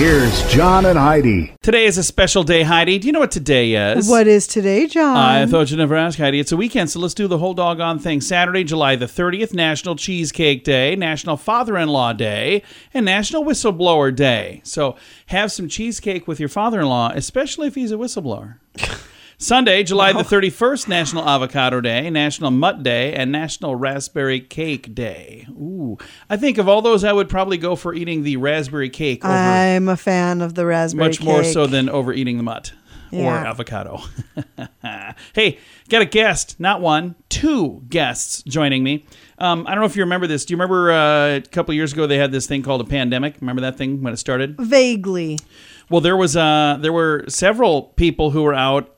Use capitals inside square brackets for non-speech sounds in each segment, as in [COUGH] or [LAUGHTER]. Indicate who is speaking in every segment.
Speaker 1: John and Heidi.
Speaker 2: Here's John and Heidi.
Speaker 3: Today is a special day, Heidi. Do you know what today is?
Speaker 4: What is today, John?
Speaker 3: I thought you'd never ask, Heidi. It's a weekend, so let's do the whole doggone thing. Saturday, July the 30th, National Cheesecake Day, National Father in Law Day, and National Whistleblower Day. So have some cheesecake with your father in law, especially if he's a whistleblower. Sunday, July the 31st, National Avocado Day, National Mutt Day, and National Raspberry Cake Day. Ooh. I think of all those, I would probably go for eating the raspberry cake over
Speaker 4: I'm a fan of the raspberry cake.
Speaker 3: much more so than overeating the mutt or avocado. [LAUGHS] hey, got a guest, not one, two guests joining me. Um, I don't know if you remember this. Do you remember uh, a couple years ago they had this thing called a pandemic? Remember that thing when it started?
Speaker 4: vaguely.
Speaker 3: Well, there was uh, there were several people who were out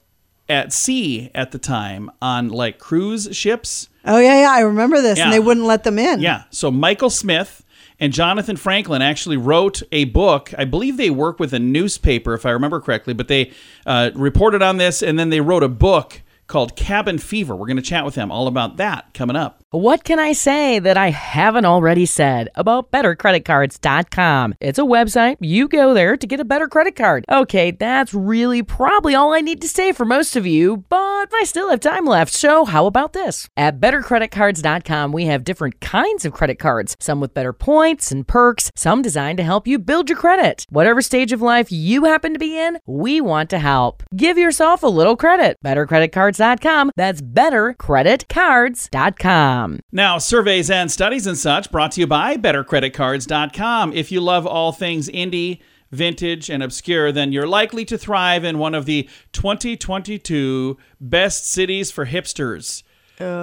Speaker 3: at sea at the time on like cruise ships.
Speaker 4: Oh yeah, yeah, I remember this,
Speaker 3: Yeah.
Speaker 4: and they wouldn't let them in.
Speaker 3: Yeah. So Michael Smith and Jonathan Franklin actually wrote a book. I believe they work with a newspaper, if I remember correctly, but they uh, reported on this and then they wrote a book called Cabin Fever. We're going to chat with them all about that coming up.
Speaker 5: What can I say that I haven't already said about bettercreditcards.com? It's a website. You go there to get a better credit card. Okay, that's really probably all I need to say for most of you, but I still have time left. So, how about this? At bettercreditcards.com, we have different kinds of credit cards, some with better points and perks, some designed to help you build your credit. Whatever stage of life you happen to be in, we want to help. Give yourself a little credit. Bettercreditcards.com. That's bettercreditcards.com.
Speaker 3: Now, surveys and studies and such brought to you by bettercreditcards.com. If you love all things indie, vintage, and obscure, then you're likely to thrive in one of the 2022 best cities for hipsters.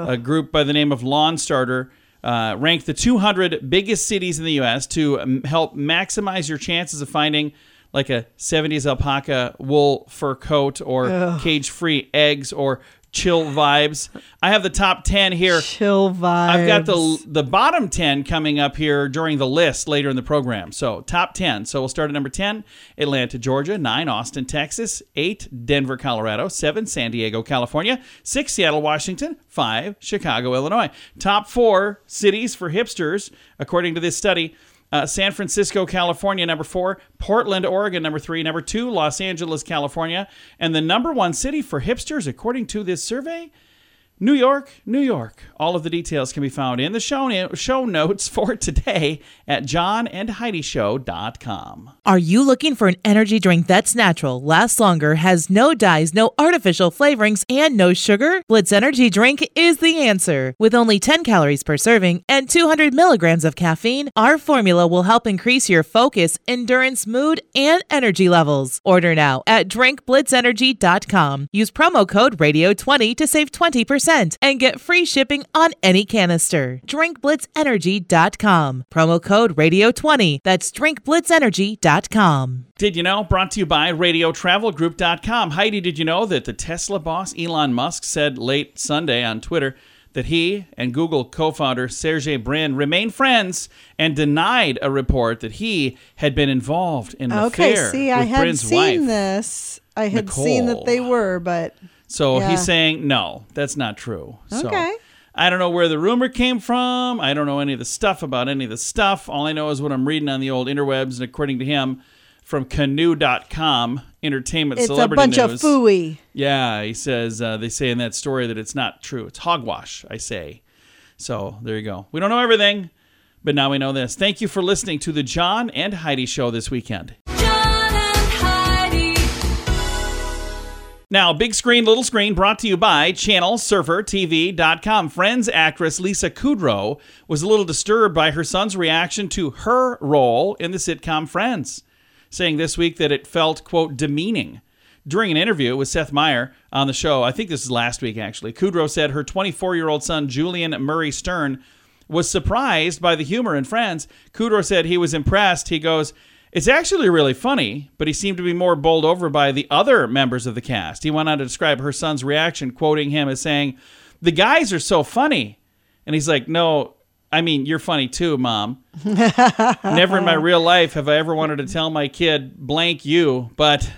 Speaker 3: A group by the name of LawnStarter uh, ranked the 200 biggest cities in the U.S. to um, help maximize your chances of finding like a 70s alpaca wool fur coat or cage free eggs or chill vibes. I have the top 10 here.
Speaker 4: Chill vibes.
Speaker 3: I've got the the bottom 10 coming up here during the list later in the program. So, top 10. So, we'll start at number 10, Atlanta, Georgia, 9, Austin, Texas, 8, Denver, Colorado, 7, San Diego, California, 6, Seattle, Washington, 5, Chicago, Illinois. Top 4 cities for hipsters according to this study. Uh, San Francisco, California, number four. Portland, Oregon, number three. Number two, Los Angeles, California. And the number one city for hipsters, according to this survey, New York, New York. All of the details can be found in the show, show notes [LAUGHS] for today at johnandheidishow.com.
Speaker 6: Are you looking for an energy drink that's natural, lasts longer, has no dyes, no artificial flavorings, and no sugar? Blitz Energy Drink is the answer. With only 10 calories per serving and 200 milligrams of caffeine, our formula will help increase your focus, endurance, mood, and energy levels. Order now at drinkblitzenergy.com. Use promo code RADIO20 to save 20% and get free shipping on any canister. drinkblitzenergy.com. Promo code RADIO20. That's drinkblitzenergy.com.
Speaker 3: Did you know? Brought to you by RadioTravelGroup.com. Heidi, did you know that the Tesla boss Elon Musk said late Sunday on Twitter that he and Google co-founder Sergey Brin remain friends and denied a report that he had been involved in an
Speaker 4: Okay,
Speaker 3: affair
Speaker 4: see,
Speaker 3: with
Speaker 4: I had
Speaker 3: Brin's
Speaker 4: seen
Speaker 3: wife.
Speaker 4: this. I had seen that they were, but
Speaker 3: So
Speaker 4: Yeah.
Speaker 3: he's saying no, that's not true. So
Speaker 4: Okay.
Speaker 3: I don't know where the rumor came from. I don't know any of the stuff about any of the stuff. All I know is what I'm reading on the old interwebs, and according to him, from Canoe.com, entertainment
Speaker 4: it's a bunch
Speaker 3: news.
Speaker 4: of fooey.
Speaker 3: Yeah, he says uh, they say in that story that it's not true. It's hogwash. I say. So there you go. We don't know everything, but now we know this. Thank you for listening to the John and Heidi show this weekend. Now, big screen, little screen, brought to you by ChannelSurferTV.com. Friends actress Lisa Kudrow was a little disturbed by her son's reaction to her role in the sitcom Friends, saying this week that it felt, quote, demeaning. During an interview with Seth Meyer on the show, I think this is last week actually, Kudrow said her 24 year old son, Julian Murray Stern, was surprised by the humor in Friends. Kudrow said he was impressed. He goes, It's actually really funny, but he seemed to be more bowled over by the other members of the cast. He went on to describe her son's reaction, quoting him as saying, The guys are so funny. And he's like, No, I mean, you're funny too, mom. [LAUGHS] Never in my real life have I ever wanted to tell my kid blank you, but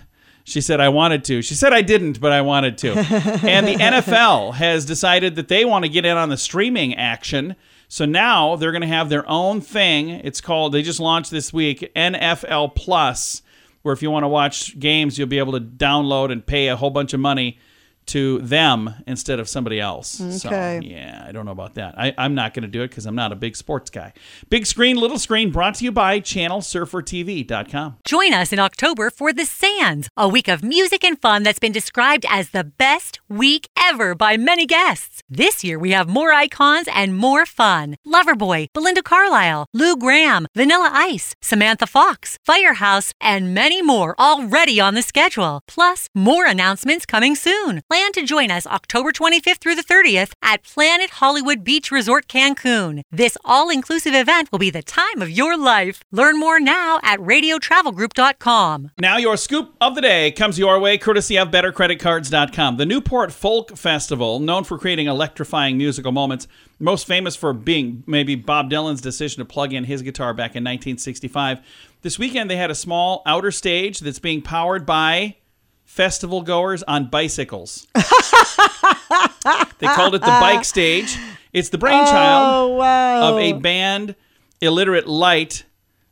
Speaker 3: she said I wanted to. She said I didn't, but I wanted to. [LAUGHS] and the NFL has decided that they want to get in on the streaming action. So now they're going to have their own thing. It's called, they just launched this week, NFL Plus, where if you want to watch games, you'll be able to download and pay a whole bunch of money to them instead of somebody else.
Speaker 4: Okay.
Speaker 3: So, yeah, I don't know about that. I, I'm not going to do it because I'm not a big sports guy. Big screen, little screen, brought to you by ChannelSurferTV.com.
Speaker 7: Join us in October for The Sands, a week of music and fun that's been described as the best week ever by many guests. This year we have more icons and more fun. Loverboy, Belinda Carlisle, Lou Gramm, Vanilla Ice, Samantha Fox, Firehouse, and many more already on the schedule. Plus, more announcements coming soon. Plan to join us October 25th through the 30th at Planet Hollywood Beach Resort Cancun. This all-inclusive event will be the time of your life. Learn more now at radiotravelgroup.com.
Speaker 3: Now, your scoop of the day comes your way courtesy of BetterCreditCards.com. The Newport Folk Festival, known for creating electrifying musical moments, most famous for being maybe Bob Dylan's decision to plug in his guitar back in 1965. This weekend, they had a small outer stage that's being powered by festival goers on bicycles. they called it the bike stage. It's the brainchild
Speaker 4: Oh wow!
Speaker 3: of a band, Illiterate Light,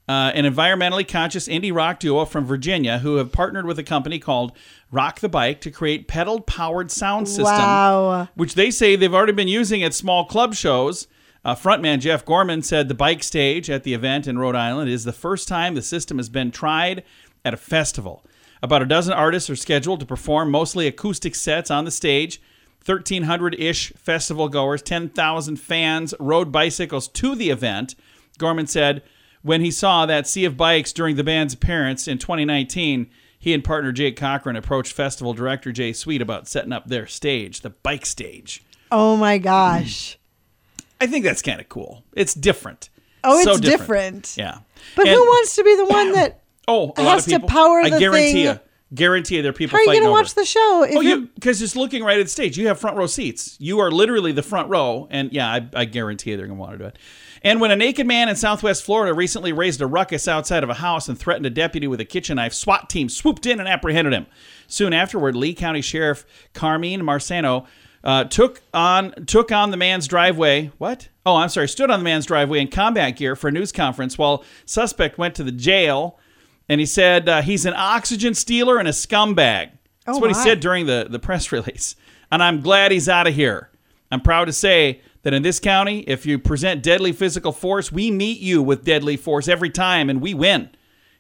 Speaker 3: uh, an environmentally conscious indie rock duo from Virginia who have partnered with a company called Rock the Bike to create pedal powered sound system,
Speaker 4: Wow.
Speaker 3: which they say they've already been using at small club shows. Uh, frontman Jeff Gorman said the bike stage at the event in Rhode Island is the first time the system has been tried at a festival. About a dozen artists are scheduled to perform mostly acoustic sets on the stage. 1,300 ish festival goers, 10,000 fans rode bicycles to the event. Gorman said when he saw that sea of bikes during the band's appearance in 2019, he and partner Jake Cochran approached festival director Jay Sweet about setting up their stage, the bike stage.
Speaker 4: oh my gosh!
Speaker 3: I think that's kind of cool. It's different.
Speaker 4: Oh,
Speaker 3: So
Speaker 4: it's different.
Speaker 3: Yeah.
Speaker 4: But
Speaker 3: And-
Speaker 4: who wants to be the one that?
Speaker 3: Oh, a
Speaker 4: has
Speaker 3: lot of
Speaker 4: to
Speaker 3: people.
Speaker 4: power
Speaker 3: I
Speaker 4: the
Speaker 3: guarantee
Speaker 4: thing?
Speaker 3: you. Guarantee you there are people
Speaker 4: How are you going to watch the show? If
Speaker 3: Oh,
Speaker 4: you're-
Speaker 3: you because it's looking right at the stage. You have front row seats. You are literally the front row, and yeah, I, I guarantee you they're going to want to do it. And when a naked man in Southwest Florida recently raised a ruckus outside of a house and threatened a deputy with a kitchen knife, SWAT team swooped in and apprehended him. Soon afterward, Lee County Sheriff Carmine Marceno uh, took on took on the man's driveway. What? Oh, I'm sorry. Stood on the man's driveway in combat gear for a news conference while suspect went to the jail, and he said uh, he's an oxygen stealer and a scumbag. That's
Speaker 4: Oh,
Speaker 3: what he said during the, the press [LAUGHS] release. And I'm glad he's out of here. I'm proud to say that in this county, if you present deadly physical force, we meet you with deadly force every time and we win.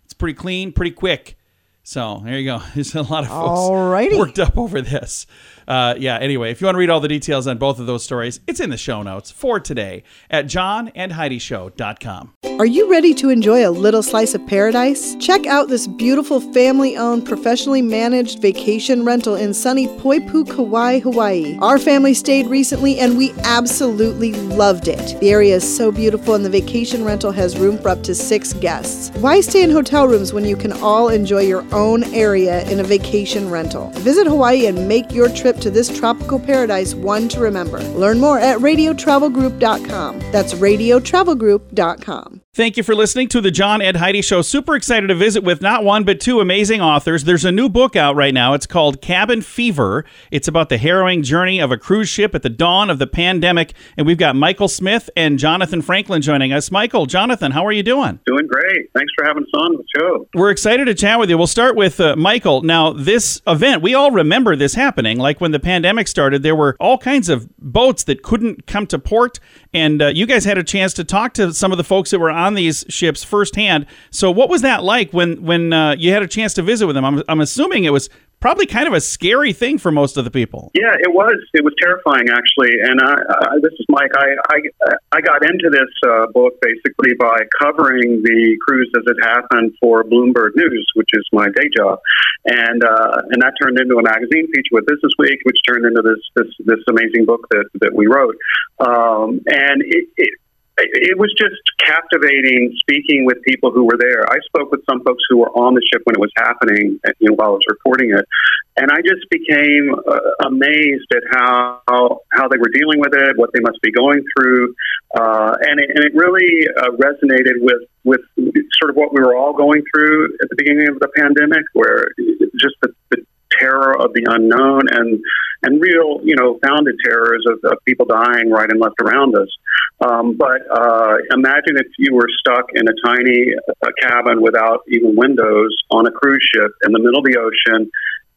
Speaker 3: It's pretty clean, pretty quick. So there you go. [LAUGHS] There's a lot of folks
Speaker 4: Alrighty.
Speaker 3: worked up over this. Uh, yeah, anyway, if you want to read all the details on both of those stories, it's in the show notes for today at johnandheidishow.com.
Speaker 4: Are you ready to enjoy a little slice of paradise? Check out this beautiful family owned, professionally managed vacation rental in sunny Poipu, Kauai, Hawaii. Our family stayed recently and we absolutely loved it. The area is so beautiful and the vacation rental has room for up to six guests. Why stay in hotel rooms when you can all enjoy your own area in a vacation rental? Visit Hawaii and make your trip to this tropical paradise one to remember. Learn more at radiotravelgroup.com. That's radiotravelgroup.com.
Speaker 3: Thank you for listening to the John Ed Heidi Show. Super excited to visit with not one but two amazing authors. There's a new book out right now. It's called Cabin Fever. It's about the harrowing journey of a cruise ship at the dawn of the pandemic. And we've got Michael Smith and Jonathan Franklin joining us. Michael, Jonathan, how are you doing?
Speaker 8: Doing great. Thanks for having us on the show.
Speaker 3: We're excited to chat with you. We'll start with uh, Michael. Now, this event, we all remember this happening. Like when the pandemic started, there were all kinds of boats that couldn't come to port, and uh, you guys had a chance to talk to some of the folks that were on these ships firsthand. So, what was that like when when uh, you had a chance to visit with them? I'm, I'm assuming it was probably kind of a scary thing for most of the people.
Speaker 8: Yeah, it was. It was terrifying, actually. And I, I, this is Mike. I, I, I got into this uh, book basically by covering the cruise as it happened for Bloomberg News, which is my day job, and uh, and that turned into a magazine feature with Business Week, which turned into this this this amazing book that that we wrote. Um, and it, it it was just captivating speaking with people who were there. I spoke with some folks who were on the ship when it was happening, you know, while I was reporting it, and I just became uh, amazed at how how they were dealing with it, what they must be going through, uh, and it, and it really uh, resonated with with sort of what we were all going through at the beginning of the pandemic, where just the, the terror of the unknown and and real, you know, founded terrors of, of people dying right and left around us. Um, but uh, imagine if you were stuck in a tiny uh, cabin without even windows on a cruise ship in the middle of the ocean,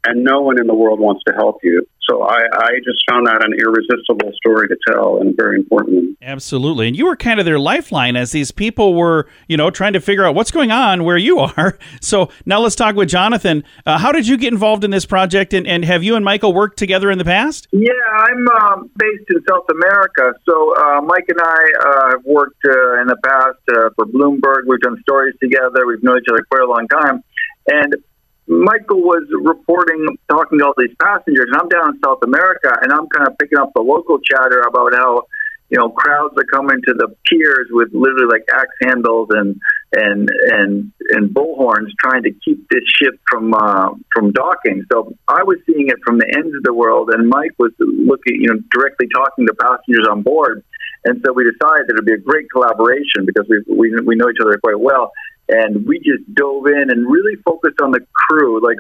Speaker 8: and no one in the world wants to help you. So I, I just found that an irresistible story to tell and very important.
Speaker 3: Absolutely. And you were kind of their lifeline as these people were, you know, trying to figure out what's going on where you [LAUGHS] are. So now let's talk with Jonathan. Uh, how did you get involved in this project? And, and have you and Michael worked together in the past?
Speaker 9: Yeah, I'm um, based in South America. So uh, Mike and I uh, have worked uh, in the past uh, for Bloomberg. We've done stories together. We've known each other quite a long time. And Michael was reporting, talking to all these passengers, and I'm down in South America, and I'm kind of picking up the local chatter about how, you know, crowds are coming to the piers with literally like axe handles and and and and bullhorns, trying to keep this ship from uh, from docking. So I was seeing it from the ends of the world, and Mike was looking, you know, directly talking to passengers on board. And so we decided that it'd be a great collaboration because we we we know each other quite well and we just dove in and really focused on the crew. Like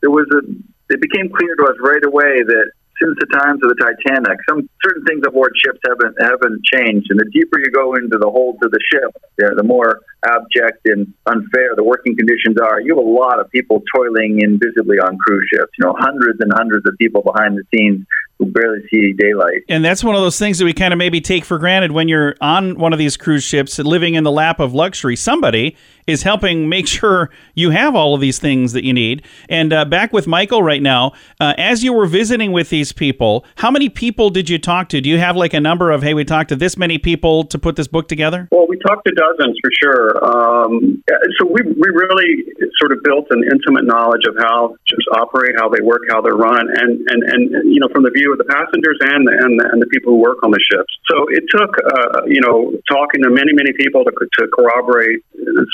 Speaker 9: there was a, it became clear to us right away that since the times of the Titanic, some certain things aboard ships haven't haven't changed, and the deeper you go into the hold of the ship, the, the more abject and unfair the working conditions are. You have a lot of people toiling invisibly on cruise ships. You know, hundreds and hundreds of people behind the scenes who barely see daylight.
Speaker 3: And that's one of those things that we kind of maybe take for granted when you're on one of these cruise ships living in the lap of luxury. Somebody is helping make sure you have all of these things that you need. And uh, back with Michael right now, uh, as you were visiting with these people, how many people did you talk to? Do you have like a number of, hey, we talked to this many people to put this book together?
Speaker 8: Well, we talked to dozens for sure. Um, so we, we really sort of built an intimate knowledge of how ships operate, how they work, how they're run, and, and, and you know, from the view of the passengers and the, and the, and the people who work on the ships. So it took, uh, you know, talking to many, many people to, to corroborate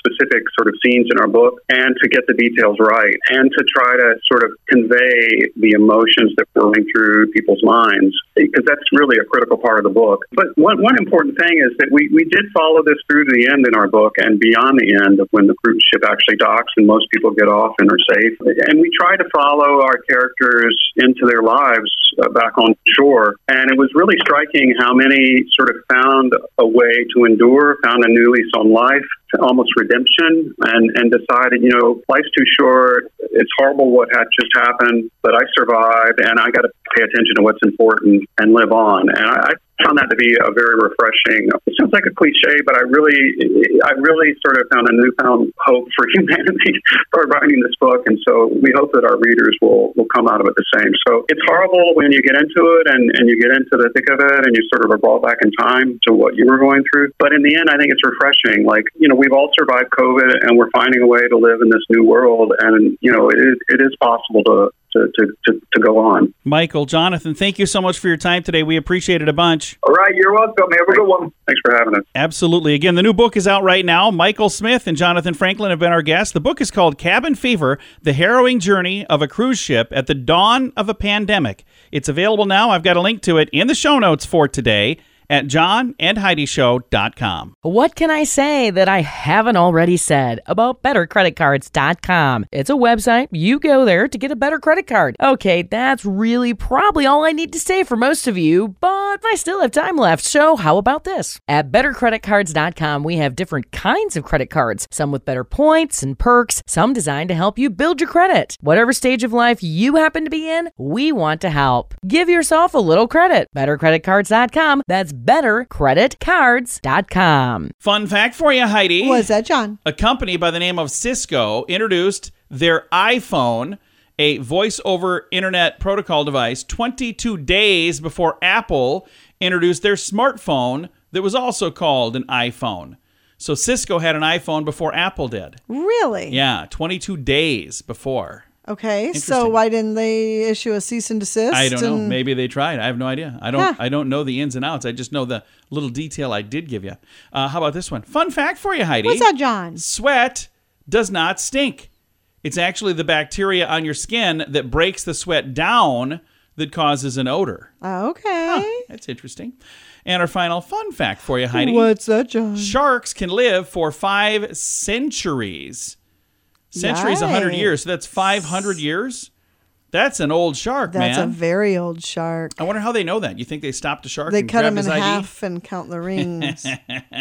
Speaker 8: specific sort of scenes in our book and to get the details right and to try to sort of convey the emotions that were running through people's minds because that's really a critical part of the book. But one, one important thing is that we, we did follow this through to the end in our book and beyond the end of when the cruise ship actually docks and most people get off and are safe. And we try to follow our characters into their lives uh, back on shore. And it was really striking how many sort of found a way to endure, found a new lease on life, almost redemption, and, and decided, you know, life's too short. It's horrible what had just happened, but I survived, and I got to pay attention to what's important and live on. And I, I found that to be a very refreshing. It sounds like a cliche, but I really, I really sort of found a newfound hope for [LAUGHS] humanity by writing this book, and so we hope that our readers will will come out of it the same. So it's horrible when you get into it and and you get into the thick of it, and you sort of are brought back in time to what you were going through. But in the end, I think it's refreshing. Like you know, we've all survived COVID, and we're finding a way to live in this new world, and you know, it it is possible to to, to, to, to go on.
Speaker 3: Michael, Jonathan, thank you so much for your time today. We appreciate it a bunch.
Speaker 9: All right, you're welcome. Have a good one.
Speaker 8: Thanks for having us.
Speaker 3: Absolutely. Again, the new book is out right now. Michael Smith and Jonathan Franklin have been our guests. The book is called Cabin Fever The Harrowing Journey of a Cruise Ship at the Dawn of a Pandemic. It's available now. I've got a link to it in the show notes for today at johnandheidishow.com.
Speaker 5: What can I say that I haven't already said about bettercreditcards.com? It's a website. You go there to get a better credit card. Okay, that's really probably all I need to say for most of you, but I still have time left. So, how about this? At bettercreditcards.com, we have different kinds of credit cards, some with better points and perks, some designed to help you build your credit. Whatever stage of life you happen to be in, we want to help. Give yourself a little credit. Bettercreditcards.com. That's bettercreditcards.com.
Speaker 3: Fun fact for you, Heidi.
Speaker 4: Was that John?
Speaker 3: A company by the name of Cisco introduced their iPhone, a voice over internet protocol device, 22 days before Apple introduced their smartphone that was also called an iPhone. So Cisco had an iPhone before Apple did.
Speaker 4: Really?
Speaker 3: Yeah, 22 days before.
Speaker 4: Okay, so why didn't they issue a cease and desist?
Speaker 3: I don't know.
Speaker 4: and-
Speaker 3: Maybe they tried. I have no idea. I don't.
Speaker 4: Huh.
Speaker 3: I don't know the ins and outs. I just know the little detail I did give you. Uh, how about this one? Fun fact for you, Heidi.
Speaker 4: What's that, John?
Speaker 3: Sweat does not stink. It's actually the bacteria on your skin that breaks the sweat down that causes an odor.
Speaker 4: Okay.
Speaker 3: That's interesting. And our final fun fact for you, Heidi.
Speaker 4: What's that, John?
Speaker 3: Sharks can live for five centuries. Centuries, a hundred years. So that's five hundred years. That's an old shark,
Speaker 4: That's
Speaker 3: man.
Speaker 4: a very old shark.
Speaker 3: I wonder how they know that. You think they stopped a shark?
Speaker 4: They cut him in
Speaker 3: ID?
Speaker 4: half and count the rings.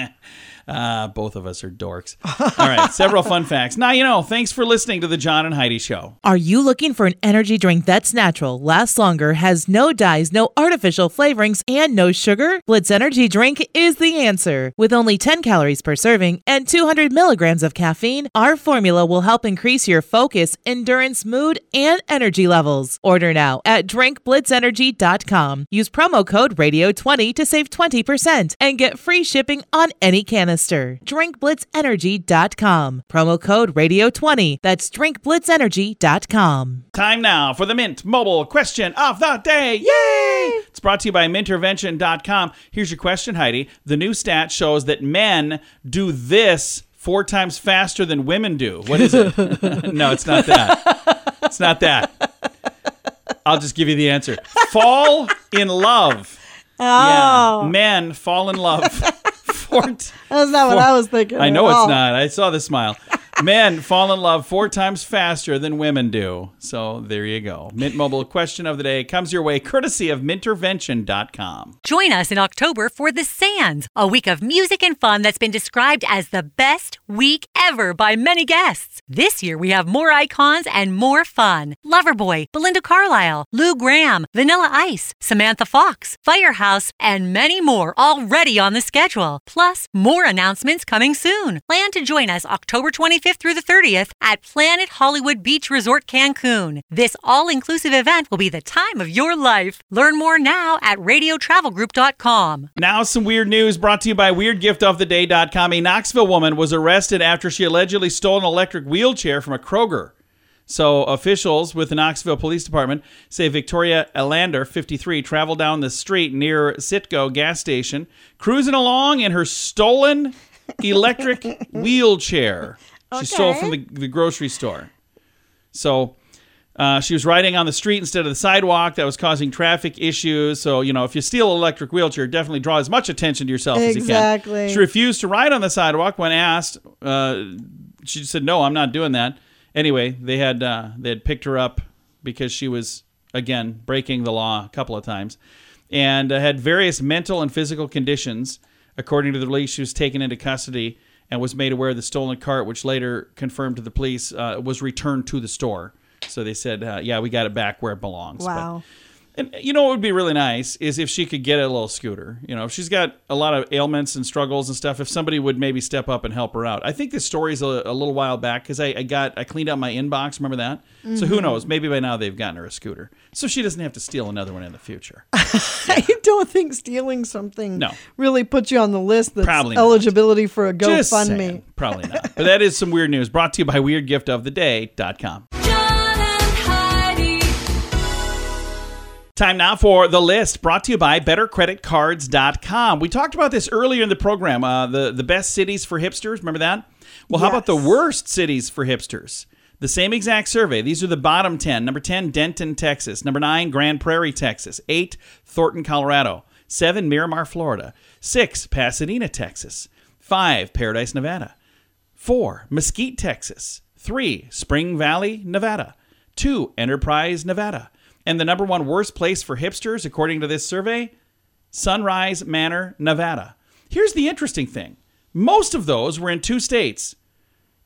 Speaker 4: [LAUGHS]
Speaker 3: Uh, both of us are dorks. All right, several fun [LAUGHS] facts. Now you know. Thanks for listening to the John and Heidi Show.
Speaker 6: Are you looking for an energy drink that's natural, lasts longer, has no dyes, no artificial flavorings, and no sugar? Blitz Energy Drink is the answer. With only 10 calories per serving and 200 milligrams of caffeine, our formula will help increase your focus, endurance, mood, and energy levels. Order now at drinkblitzenergy.com. Use promo code RADIO20 to save 20% and get free shipping on any canister. drinkblitzenergy.com. Promo code RADIO20. That's drinkblitzenergy.com.
Speaker 3: Time now for the Mint Mobile question of the day. Yay! It's brought to you by mintervention.com. Here's your question, Heidi. The new stat shows that men do this four times faster than women do. What is it? [LAUGHS] no, it's not that. It's not that. I'll just give you the answer. Fall in love.
Speaker 4: Oh.
Speaker 3: Yeah. Men fall in love.
Speaker 4: That's not what I was thinking.
Speaker 3: I know it's
Speaker 4: all.
Speaker 3: not. I saw the smile. Men fall in love four times faster than women do. So there you go. Mint Mobile question of the day comes your way courtesy of mintervention.com.
Speaker 7: Join us in October for The Sands, a week of music and fun that's been described as the best week ever by many guests. This year we have more icons and more fun. Loverboy, Belinda Carlisle, Lou Gramm, Vanilla Ice, Samantha Fox, Firehouse, and many more already on the schedule. Plus, more announcements coming soon. Plan to join us October 25th through the 30th at Planet Hollywood Beach Resort Cancun. This all inclusive event will be the time of your life. Learn more now at radiotravelgroup.com.
Speaker 3: Now, some weird news brought to you by WeirdGiftOfTheDay.com. A Knoxville woman was arrested after she allegedly stole an electric wheelchair from a Kroger. So, officials with the Knoxville Police Department say Victoria Elander, 53, traveled down the street near Citgo gas station, cruising along in her stolen electric [LAUGHS] wheelchair. She stole from the, the grocery store. So, uh, she was riding on the street instead of the sidewalk. That was causing traffic issues. So, you know, if you steal an electric wheelchair, definitely draw as much attention to yourself as you can.
Speaker 4: Exactly.
Speaker 3: She refused to ride on the sidewalk when asked. Uh, she said, "No, I'm not doing that." Anyway, they had uh, they had picked her up because she was again breaking the law a couple of times, and uh, had various mental and physical conditions. According to the release, she was taken into custody and was made aware of the stolen cart, which later confirmed to the police uh, was returned to the store. So they said, uh, "Yeah, we got it back where it belongs." But-
Speaker 4: Wow.
Speaker 3: And you know what would be really nice is if she could get a little scooter. You know, if she's got a lot of ailments and struggles and stuff, if somebody would maybe step up and help her out. I think this story's a, a little while back because I, I got I cleaned out my inbox. Remember that? So who
Speaker 4: Mhm.
Speaker 3: knows? Maybe by now they've gotten her a scooter, so she doesn't have to steal another one in the future. [LAUGHS]
Speaker 4: I don't think stealing something
Speaker 3: No.
Speaker 4: really puts you on the list that's
Speaker 3: Probably not.
Speaker 4: eligibility for a GoFundMe.
Speaker 3: Probably not. But that is some weird news brought to you by WeirdGiftOfTheDay.com. Time now for the list brought to you by bettercreditcards.com. We talked about this earlier in the program, uh, the, the best cities for hipsters. Remember that? Well, how about the worst cities for hipsters? The same exact survey. These are the bottom 10. Number 10, Denton, Texas. Number 9, Grand Prairie, Texas. 8, Thornton, Colorado. 7, Miramar, Florida. 6, Pasadena, Texas. 5, Paradise, Nevada. 4. Mesquite, Texas. 3. Spring Valley, Nevada. 2. Enterprise, Nevada. And the number one worst place for hipsters, according to this survey, Sunrise Manor, Nevada. Here's the interesting thing most of those were in two states.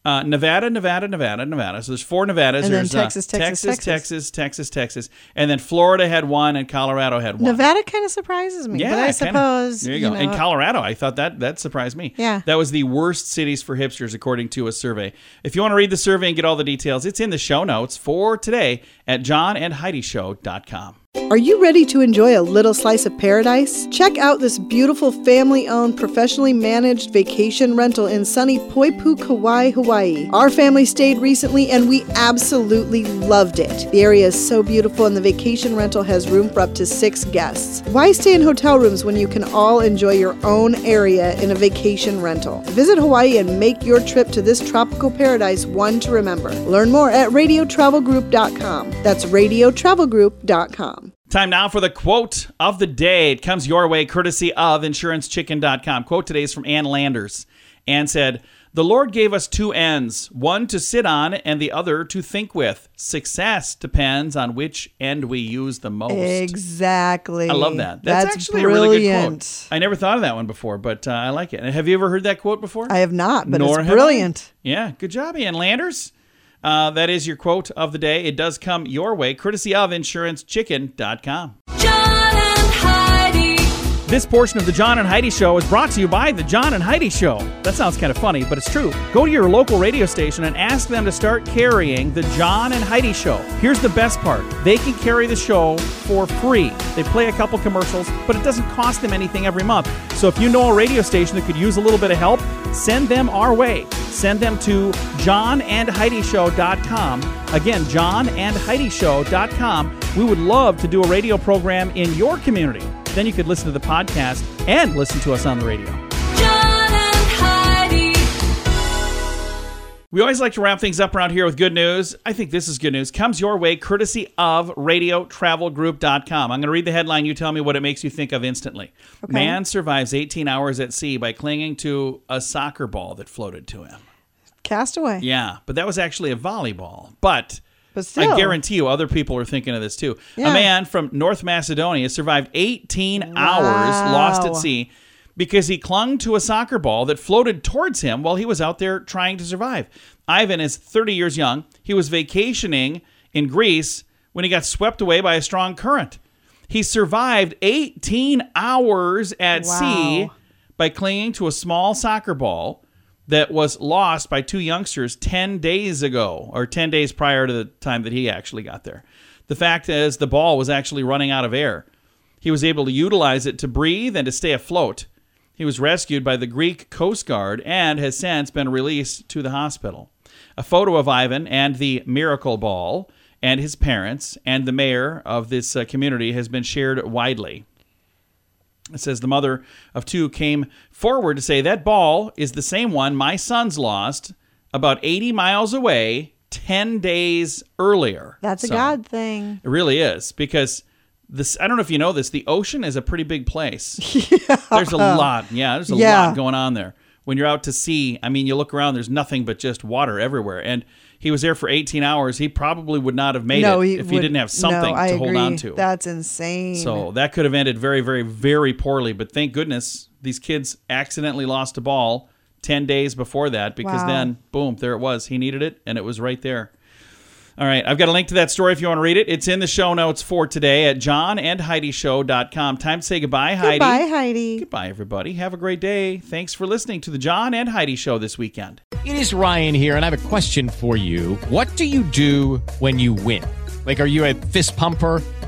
Speaker 3: Uh, Nevada, Nevada, Nevada, Nevada. So there's four Nevadas.
Speaker 4: And then
Speaker 3: there's uh,
Speaker 4: Texas, Texas,
Speaker 3: Texas,
Speaker 4: Texas.
Speaker 3: Texas, Texas, Texas, and then Florida had one, and Colorado had one.
Speaker 4: Nevada kind of surprises me, Yeah, but I
Speaker 3: kinda.
Speaker 4: suppose
Speaker 3: there you, go.
Speaker 4: know,
Speaker 3: and Colorado, I thought that that surprised me.
Speaker 4: Yeah.
Speaker 3: that was the worst cities for hipsters according to a survey. If you want to read the survey and get all the details, it's in the show notes for today at johnandheidishow.com.
Speaker 4: Are you ready to enjoy a little slice of paradise? Check out this beautiful family owned, professionally managed vacation rental in sunny Poipu, Kauai, Hawaii. Our family stayed recently and we absolutely loved it. The area is so beautiful and the vacation rental has room for up to six guests. Why stay in hotel rooms when you can all enjoy your own area in a vacation rental? Visit Hawaii and make your trip to this tropical paradise one to remember. Learn more at radiotravelgroup.com. That's radiotravelgroup.com.
Speaker 3: Time now for the quote of the day. It comes your way courtesy of insurancechicken.com. Quote today is from Ann Landers. Ann said, The Lord gave us two ends, one to sit on and the other to think with. Success depends on which end we use the most.
Speaker 4: Exactly.
Speaker 3: I love that. That's,
Speaker 4: That's
Speaker 3: actually a really good
Speaker 4: brilliant.
Speaker 3: quote. I never thought of that one before, but uh, I like it. Have you ever heard that quote before?
Speaker 4: I have not, but
Speaker 3: Nor
Speaker 4: it's
Speaker 3: I.
Speaker 4: brilliant.
Speaker 3: Yeah, good job, Ann Landers. Uh, that is your quote of the day. It does come your way, courtesy of insurancechicken.com.
Speaker 1: John and Heidi.
Speaker 3: This portion of the John and Heidi Show is brought to you by the John and Heidi Show. That sounds kind of funny, but it's true. Go to your local radio station and ask them to start carrying the John and Heidi Show. Here's the best part they can carry the show for free. They play a couple commercials, but it doesn't cost them anything every month. So if you know a radio station that could use a little bit of help, send them our way. Send them to johnandheidishow.com. Again, johnandheidishow.com. We would love to do a radio program in your community. Then you could listen to the podcast and listen to us on the radio. We always like to wrap things up around here with good news. I think this is good news. Comes your way courtesy of radiotravelgroup.com. I'm going to read the headline. You tell me what it makes you think of instantly. Man survives 18 hours at sea by clinging to a soccer ball that floated to him.
Speaker 4: Castaway.
Speaker 3: Yeah, but that was actually a volleyball. But
Speaker 4: But still.
Speaker 3: I guarantee you other people are thinking of this too.
Speaker 4: Yeah.
Speaker 3: A man from North Macedonia survived 18 hours lost at sea because he clung to a soccer ball that floated towards him while he was out there trying to survive. Ivan is 30 years young. He was vacationing in Greece when he got swept away by a strong current. He survived 18 hours at sea by clinging to a small soccer ball that was lost by two youngsters 10 days ago, or 10 days prior to the time that he actually got there. The fact is, the ball was actually running out of air. He was able to utilize it to breathe and to stay afloat. He was rescued by the Greek Coast Guard and has since been released to the hospital. A photo of Ivan and the miracle ball and his parents and the mayor of this uh, community has been shared widely. It says the mother of two came forward to say that ball is the same one my sons lost about 80 miles away 10 days earlier.
Speaker 4: That's a
Speaker 3: So,
Speaker 4: God thing.
Speaker 3: It really is because this I don't know if you know this, the ocean is a pretty big place. [LAUGHS] Yeah. There's a lot. Yeah, there's a
Speaker 4: Yeah.
Speaker 3: lot going on there. When you're out to sea, I mean, you look around, there's nothing but just water everywhere. And he was there for 18 hours. He probably would not have made
Speaker 4: no,
Speaker 3: it
Speaker 4: he
Speaker 3: if he didn't have something
Speaker 4: no,
Speaker 3: to hold
Speaker 4: agree.
Speaker 3: on to.
Speaker 4: That's insane.
Speaker 3: So that could have ended very, very, very poorly. But thank goodness these kids accidentally lost a ball 10 days before that because
Speaker 4: Wow.
Speaker 3: then, boom, there it was. He needed it and it was right there. All right, I've got a link to that story if you want to read it. It's in the show notes for today at johnandheidishow.com. Time to say goodbye, Heidi.
Speaker 4: Goodbye, Heidi.
Speaker 3: Goodbye, everybody. Have a great day. Thanks for listening to the John and Heidi Show this weekend.
Speaker 10: It is Ryan here, and I have a question for you. What do you do when you win? Like, are you a fist pumper?